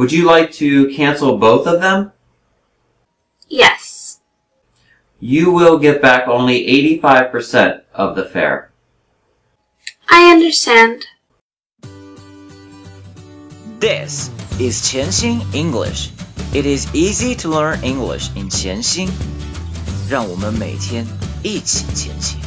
Would you like to cancel both of them? Yes. You will get back only 85% of the fare. I understand. This is 潜心 English. It is easy to learn English in 潜心。让我们每天一起前行。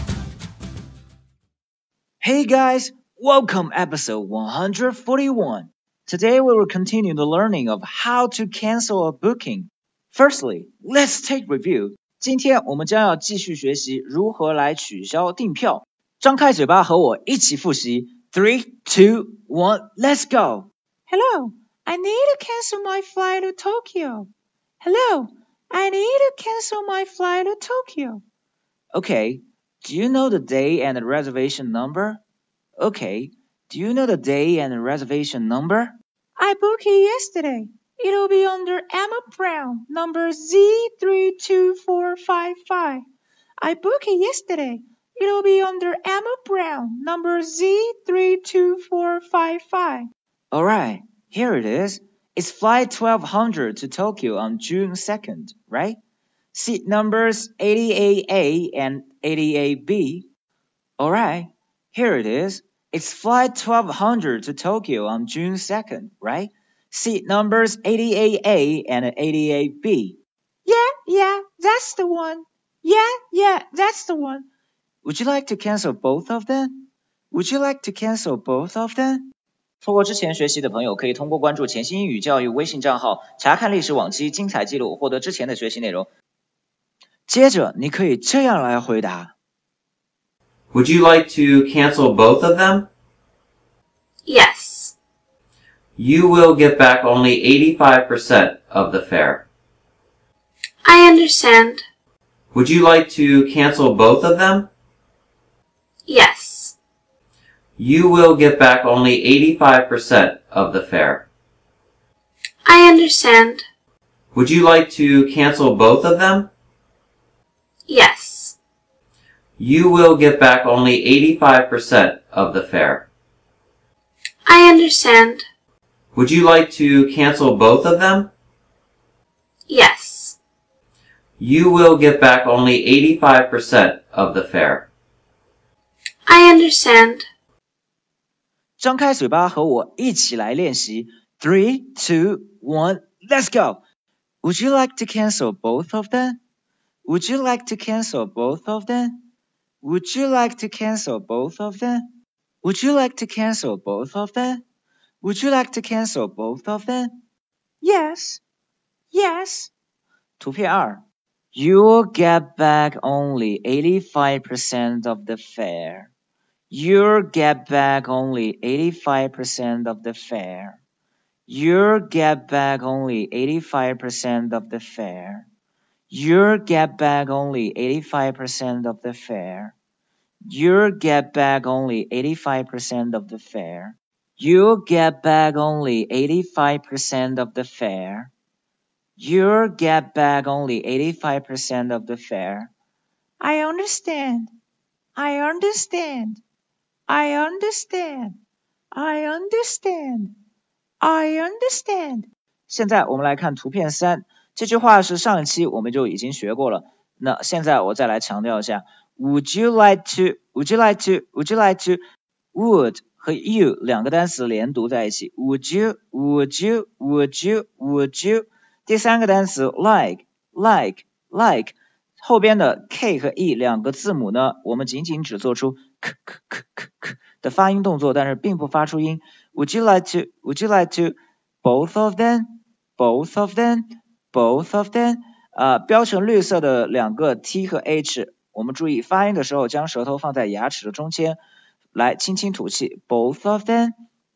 Hey guys, welcome episode 141. Today we will continue the learning of how to cancel a booking. Firstly, let's take review. 今天我们将要继续学习如何来取消订票。张开嘴巴和我一起复习。Three, two, one, let's go. Hello, I need to cancel my flight to Tokyo. Hello, I need to cancel my flight to Tokyo. Okay, do you know the day and the reservation number? Okay, do you know the day and the reservation number? I booked it yesterday. It'll be under Emma Brown, number Z32455. I booked it yesterday. It'll be under Emma Brown, number Z32455. Alright, here it is. It's flight 1200 to Tokyo on June 2nd, right? Seat numbers 88A and 88B. Alright, here it is. It's flight 1200 to Tokyo on June 2nd, right? Seat numbers 88A and 88B. Yeah, yeah, that's the one. Yeah, yeah, that's the one. Would you like to cancel both of them? Would you like to cancel both of them? 错过之前学习的朋友，可以通过关注潜心英语教育微信账号，查看历史往期精彩记录，获得之前的学习内容。接着，你可以这样来回答 ：Would you like to cancel both of them? Yes. You will get back only 85% of the fare. I understand. Would you like to cancel both of them? Yes. You will get back only 85% of the fare. I understand. Would you like to cancel both of them? Yes You will get back only 85% of the fare. I understand. Would you like to cancel both of them? Yes. You will get back only 85% of the fare. I understand. 张开嘴巴和我一起来练习。Three, two, one, let's go. Would you like to cancel both of them? Would you like to cancel both of them? Would you like to cancel both of them? Would you like to cancel both of them? Would you like to cancel both of them? Yes. Yes. 图片二，You'll get back only eighty-five percent of the fare. You'll get back only eighty-five percent of the fare. You'll get back only eighty-five percent of the fare. You'll get back only eighty-five percent of the fare. You'll get back only 85% of the fare. You'll get back only 85% of the fare. You'll get back only 85% of the fare. I understand. I understand. I understand. I understand. I understand. 现在我们来看图片三， 这句话是上一期我们就已经学过了。那现在我再来强调一下。Would you like to? Would you like to? Would you like to? Would 和 you 两个单词连读在一起。Would you? Would you? Would you? Would you? 第三个单词 like like like 后边的 k 和 e 两个字母呢，我们仅仅只做出 k k k k k 的发音动作，但是并不发出音。Would you like to? Would you like to? Both of them? Both of them? Both of them? 啊，标成绿色的两个 t 和 h。我们注意发音的时候，将舌头放在牙齿的中间，来轻轻吐气。Both of them,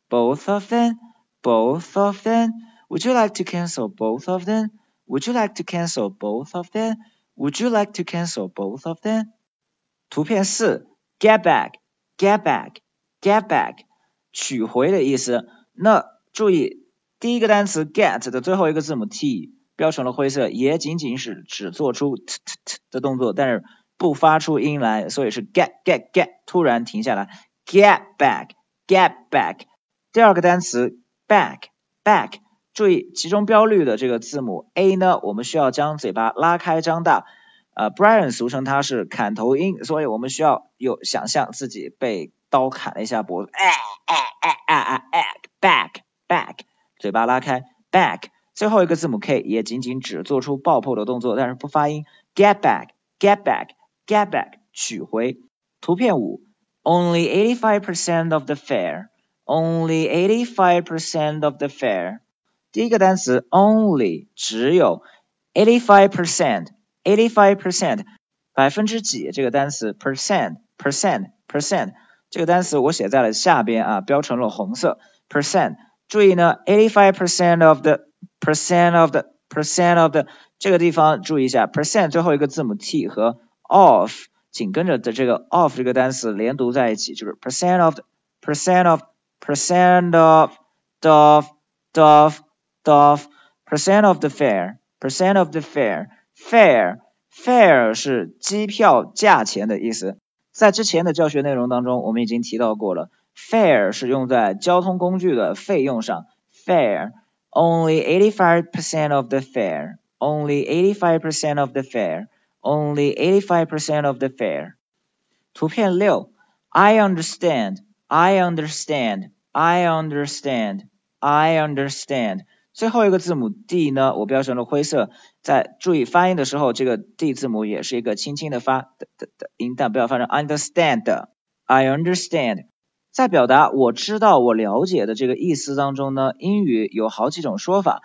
both of them, both of them. Would you like to cancel both of them? Would you like to cancel both of them? Would you like to cancel both of them? 图片四，get back, get back, get back，取回的意思。那注意第一个单词 get 的最后一个字母 t 标成了灰色，也仅仅是只做出 t t t 的动作，但是。不发出音来，所以是 get get get，突然停下来，get back get back。第二个单词 back back，注意其中标绿的这个字母 A 呢，我们需要将嘴巴拉开张大。呃，Brian 俗称它是砍头音，所以我们需要有想象自己被刀砍了一下脖子，哎哎哎哎哎哎，back back，嘴巴拉开，back。最后一个字母 K 也仅仅只做出爆破的动作，但是不发音。Get back, get back, get back，取回。图片五，Only eighty-five percent of the fare. Only eighty-five percent of the fare. 第一个单词 only 只有 eighty-five percent, eighty-five percent 百分之几这个单词 percent, percent, percent 这个单词我写在了下边啊，标成了红色 percent。注意呢，eighty-five percent of the percent of the percent of the 这个地方注意一下，percent 最后一个字母 t 和 of 紧跟着的这个 of 这个单词连读在一起，就是 percent of percent of percent of of of of percent of the fare percent of the fare fare fare 是机票价钱的意思，在之前的教学内容当中我们已经提到过了，fare 是用在交通工具的费用上，fare。 Only 85% of the fare. Only 85% of the fare. Only 85% of the fare. 图片六，I understand. I understand. I understand. I understand. 最后一个字母 d 呢，我标成了灰色。在注意发音的时候，这个 d 字母也是一个轻轻的发的的的音，但不要发成 understand。I understand. 在表达我知道、我了解的这个意思当中呢，英语有好几种说法。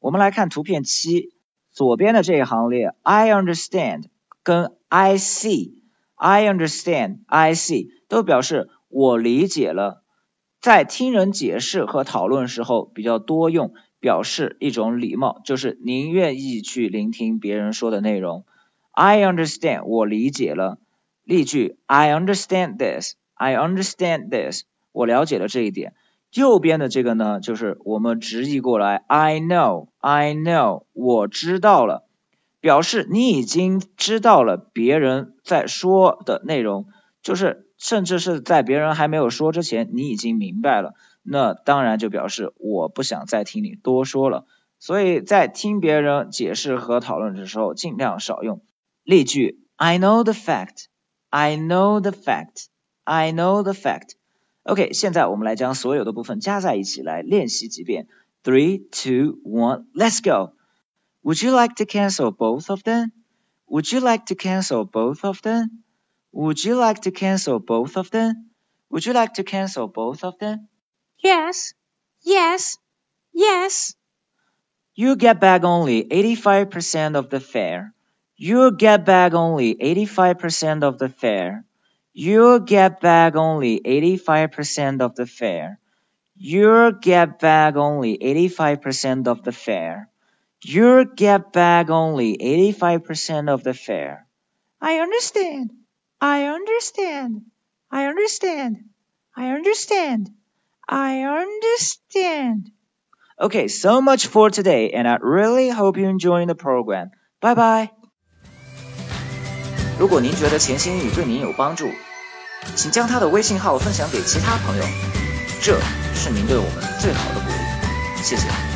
我们来看图片七，左边的这一行列，I understand 跟 I see，I understand、I see 都表示我理解了。在听人解释和讨论时候比较多用，表示一种礼貌，就是您愿意去聆听别人说的内容。I understand，我理解了。例句：I understand this。I understand this，我了解了这一点。右边的这个呢，就是我们直译过来，I know，I know，我知道了，表示你已经知道了别人在说的内容，就是甚至是在别人还没有说之前，你已经明白了。那当然就表示我不想再听你多说了。所以在听别人解释和讨论的时候，尽量少用。例句：I know the fact，I know the fact。I know the fact. OK，现在我们来将所有的部分加在一起来练习几遍。Three, two, one, let's go. Would you like to cancel both of them? Would you like to cancel both of them? Would you like to cancel both of them? Would you like to cancel both of them? Yes, yes, yes. You get back only 85% of the fare. You get back only 85% of the fare. You'll get back only 85% of the fare. You'll get back only 85% of the fare. You'll get back only 85% of the fare. I understand. I understand. I understand. I understand. I understand. Okay, so much for today, and I really hope you enjoy the program. Bye bye. 如果您觉得潜心英语对您有帮助， 请将他的微信号分享给其他朋友，这是您对我们最好的鼓励。谢谢。